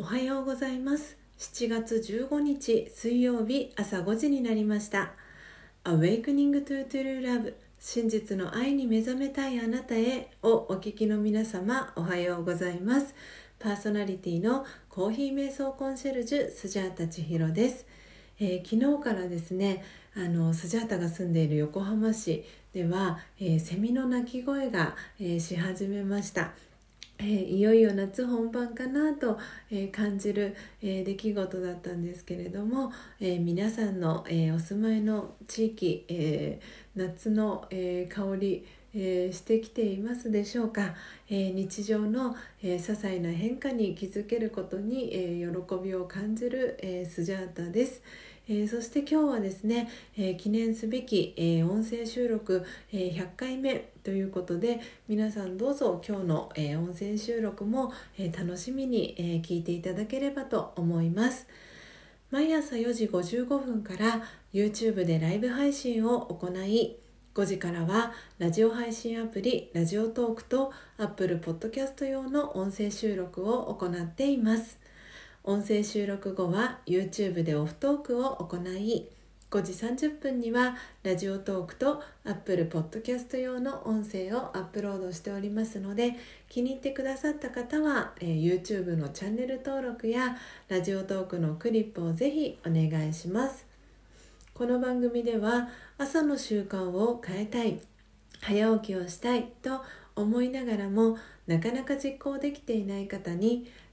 おはようございます。7月15日水曜日朝5時になりました。Awakening to True Love 真実の愛に目覚めたいあなたへをお聞きの皆様おはようございます。パーソナリティのコーヒー瞑想コンシェルジュスジャータ千尋です、えー、昨日からですねあのスジャータが住んでいる横浜市では、えー、セミの鳴き声が、えー、し始めました。えー、いよいよ夏本番かなと、えー、感じる、えー、出来事だったんですけれども、え皆さんの、えお住まいの地域、え夏の、え香り、えしてきていますでしょうか、え日常の、え些細な変化に気づけることに、え喜びを感じる、えスジャータです。えー、そして今日はですね、えー、記念すべき、えー、音声収録、え100回目ということで皆さんどうぞ今日の、え音声収録も、え楽しみに、え聞いていただければと思います。毎朝4時55分から YouTube でライブ配信を行い5時からはラジオ配信アプリラジオトークと Apple Podcast 用の音声収録を行っています。音声収録後は YouTube でオフトークを行い5時30分にはラジオトークと Apple Podcast 用の音声をアップロードしておりますので気に入ってくださった方は、えー、YouTube のチャンネル登録やラジオトークのクリップをぜひお願いします。この番組では朝の習慣を変えたい早起きをしたいと思いながらもなかなか実行できていない方に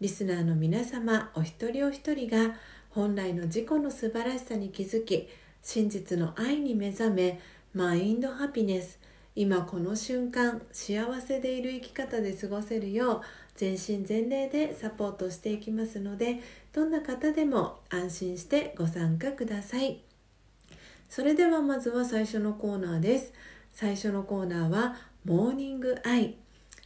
リスナーの皆様お一人お一人が本来の自己の素晴らしさに気づき真実の愛に目覚めマインドハピネス。今この瞬間幸せでいる生き方で過ごせるよう全身全霊でサポートしていきますのでどんな方でも安心してご参加ください。それではまずは最初のコーナーです。最初のコーナーはモーニングアイ。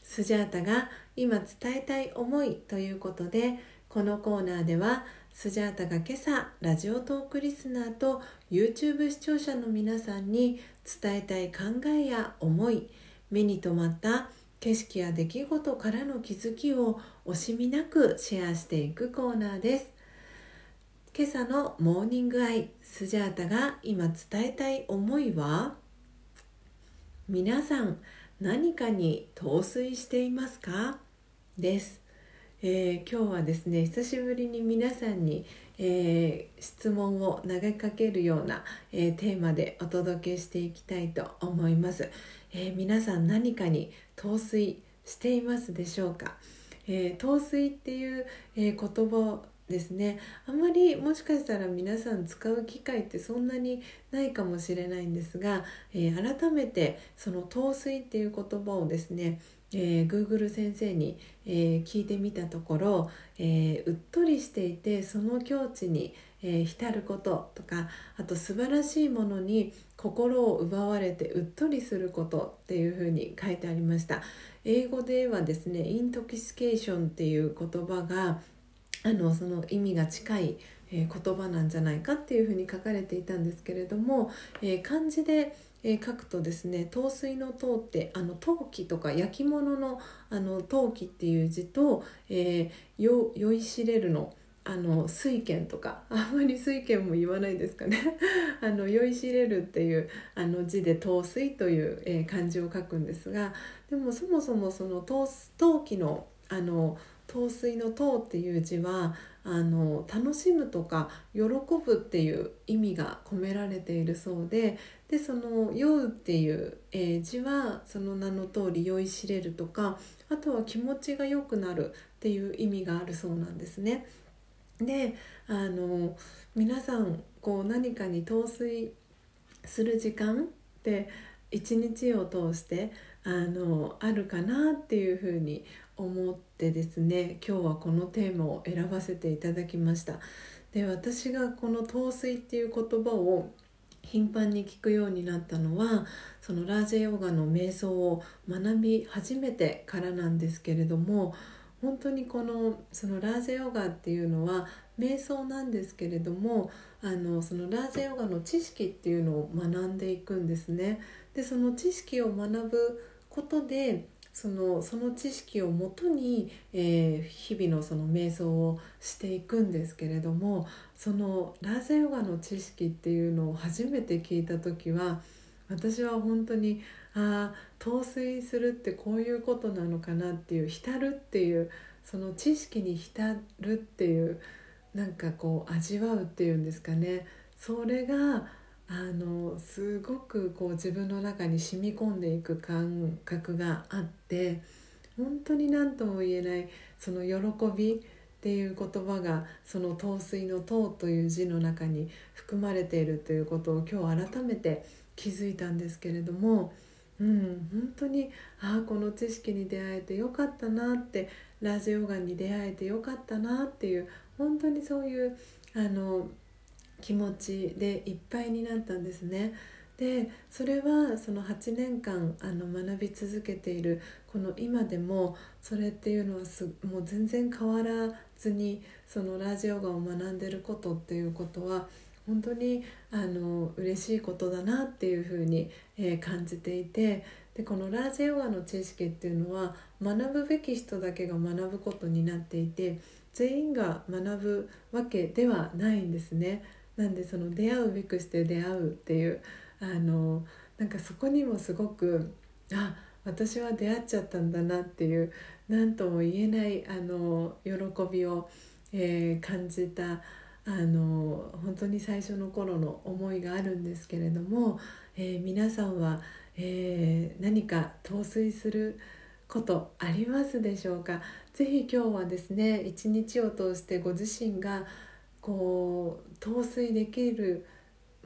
スジャータが今伝えたい思いということでこのコーナーではスジャータが今朝ラジオトークリスナーと YouTube 視聴者の皆さんに伝えたい考えや思い目に留まった景色や出来事からの気づきを惜しみなくシェアしていくコーナーです。今朝のモーニングアイスジャータが今伝えたい思いは皆さん何かに陶酔していますか？です、えー、今日はですね久しぶりに皆さんに、えー、質問を投げかけるような、えー、テーマでお届けしていきたいと思います、え皆さん何かに陶酔していますでしょうか、え陶酔っていう、え言葉ですね。あまりもしかしたら皆さん使う機会ってそんなにないかもしれないんですが、えー、改めてその「陶酔」っていう言葉をですね、えー、Google 先生に、えー、聞いてみたところ、えうっとりしていてその境地に、え浸ることとかあと素晴らしいものに心を奪われてうっとりすることっていうふうに書いてありました。英語ではですねイントキスケーションっていう言葉があのその意味が近い、え、言葉なんじゃないかっていうふうに書かれていたんですけれども、えー、漢字で、えー、書くとですね陶水の陶ってあの陶器とか焼き物のあの陶器っていう字と、えー、よ酔いしれるのあの水拳とか あんまり水拳も言わないですかね。あの酔いしれるっていうあの字で陶水という、えー、漢字を書くんですがでもそもそもその陶陶器のあの陶水の陶っていう字はあの楽しむとか喜ぶっていう意味が込められているそうででその「酔う」っていう、えー、字はその名の通り酔いしれるとかあとは気持ちが良くなるっていう意味があるそうなんですね。であの皆さんこう何かに陶酔する時間って一日を通してあのあるかなっていうふうに思ってですね今日はこのテーマを選ばせていただきましたで私がこの「陶酔」っていう言葉を頻繁に聞くようになったのはそのラージェヨガの瞑想を学び始めてからなんですけれども本当にこのそのラージェヨガっていうのは瞑想なんですけれどもあのそのラージェヨガの知識っていうのを学んでいくんですね。でその知識を学ぶことでそのその知識をもとに、えー、日々のその瞑想をしていくんですけれどもそのラージャヨガの知識っていうのを初めて聞いた時は私は本当にああ陶酔するってこういうことなのかなっていう浸るっていうその知識に浸るっていうなんかこう味わうっていうんですかね。それがあのすごくこう自分の中に染み込んでいく感覚があって本当に何とも言えないその喜びっていう言葉がその「陶水の塔」という字の中に含まれているということを今日改めて気づいたんですけれども、うん、本当にああこの知識に出会えてよかったなってラジオガンに出会えてよかったなっていう本当にそういうあの気持ちでいっぱいになったんですね。でそれはその8年間あの学び続けているこの今でもそれっていうのはすもう全然変わらずにそのラジオガを学んでることっていうことは本当にあの嬉しいことだなっていうふうに、えー、感じていてでこのラージヨガの知識っていうのは学ぶべき人だけが学ぶことになっていて全員が学ぶわけではないんですね。なんでその出会うべくして出会うっていうあのなんかそこにもすごくあ私は出会っちゃったんだなっていう何とも言えないあの喜びを、えー、感じたあの本当に最初の頃の思いがあるんですけれども、えー、皆さんは、えー、何か陶酔することありますでしょうか？是非今日はですね一日を通してご自身がこう陶酔できる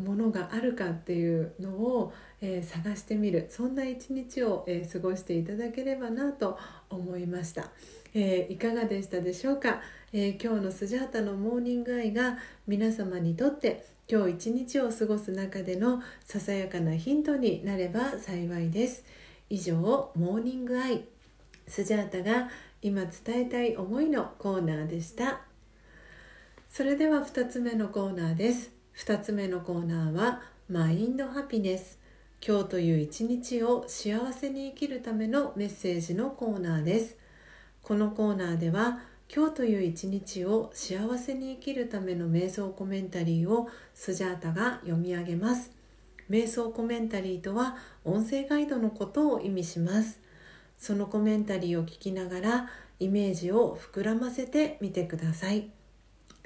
ものがあるかっていうのを、えー、探してみる。そんな一日を、えー、過ごしていただければなと思いました、えー、いかがでしたでしょうか、え今日のスジャータのモーニングアイが皆様にとって今日一日を過ごす中でのささやかなヒントになれば幸いです。以上モーニングアイ。スジャータが今伝えたい思いのコーナーでした。それでは2つ目のコーナーです。2つ目のコーナーはマインドハピネス。今日という一日を幸せに生きるためのメッセージのコーナーです。このコーナーでは今日という一日を幸せに生きるための瞑想コメンタリーをスジャータが読み上げます。瞑想コメンタリーとは音声ガイドのことを意味します。そのコメンタリーを聞きながらイメージを膨らませてみてください。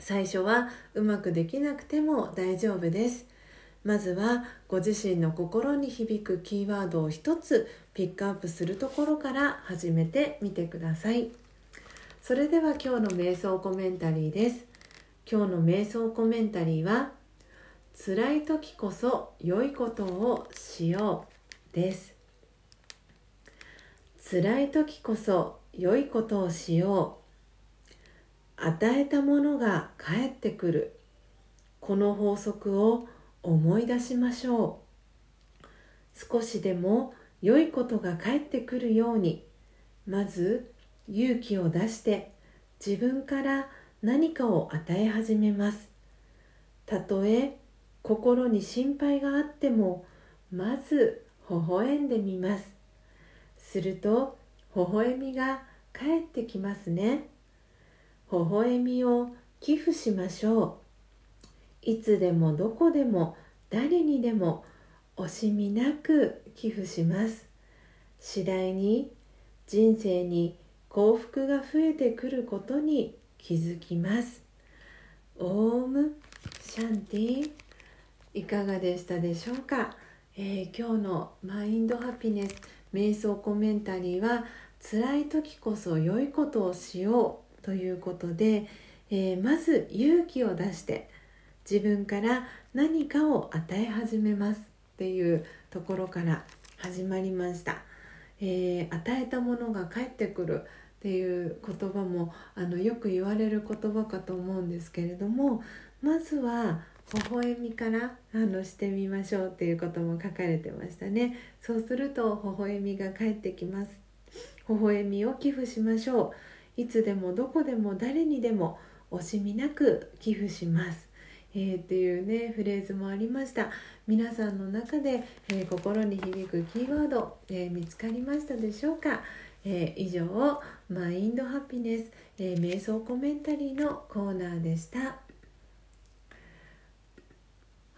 最初はうまくできなくても大丈夫です。まずはご自身の心に響くキーワードを一つピックアップするところから始めてみてください。それでは今日の瞑想コメンタリーです。今日の瞑想コメンタリーは辛い時こそ良いことをしようです。辛い時こそ良いことをしよう。与えたものが返ってくる。この法則を思い出しましょう。少しでも良いことが返ってくるように。まず勇気を出して自分から何かを与え始めます。たとえ心に心配があってもまず微笑んでみます。すると微笑みが返ってきますね。微笑みを寄付しましょう。いつでもどこでも誰にでも惜しみなく寄付します。次第に人生に幸福が増えてくることに気づきます。オームシャンティいかがでしたでしょうか、えー、今日のマインドハピネス瞑想コメンタリーは辛い時こそ良いことをしよう。ということで、えー、まず勇気を出して自分から何かを与え始めますっていうところから始まりました、えー、与えたものが返ってくるっていう言葉もあのよく言われる言葉かと思うんですけれどもまずは微笑みからあのしてみましょうっていうことも書かれてましたね。そうすると微笑みが返ってきます。微笑みを寄付しましょう。いつでもどこでも誰にでも惜しみなく寄付します。えー、っていうねフレーズもありました。皆さんの中で、えー、心に響くキーワード、えー、見つかりましたでしょうか、え以上マインドハピネス、え瞑想コメンタリーのコーナーでした。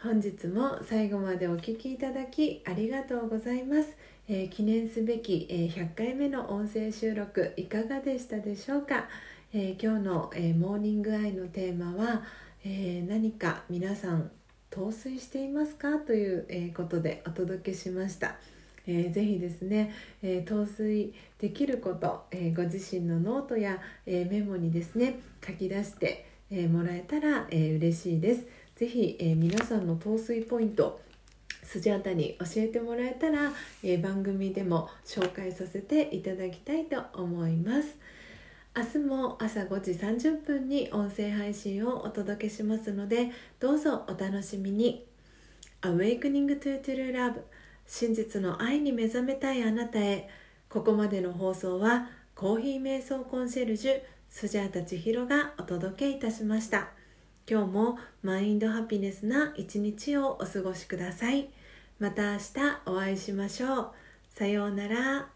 本日も最後までお聴きいただきありがとうございます、え記念すべき、え100回目の音声収録いかがでしたでしょうか、え今日の、えモーニングアイのテーマは「え、何か皆さん陶酔していますか？という、え、ことでお届けしました。えー、ぜひですね、えー、陶酔できること、えー、ご自身のノートや、えメモにですね書き出して、えもらえたら、えー、嬉しいです。ぜひ、え皆さんの陶酔ポイントスジャータに教えてもらえたら、え番組でも紹介させていただきたいと思います。明日も朝5時30分に音声配信をお届けしますのでどうぞお楽しみに。Awakening to True Love 真実の愛に目覚めたいあなたへ。ここまでの放送はコーヒー瞑想コンシェルジュスジャータ千尋がお届けいたしました。今日もマインドハピネスな一日をお過ごしください。また明日お会いしましょう。さようなら。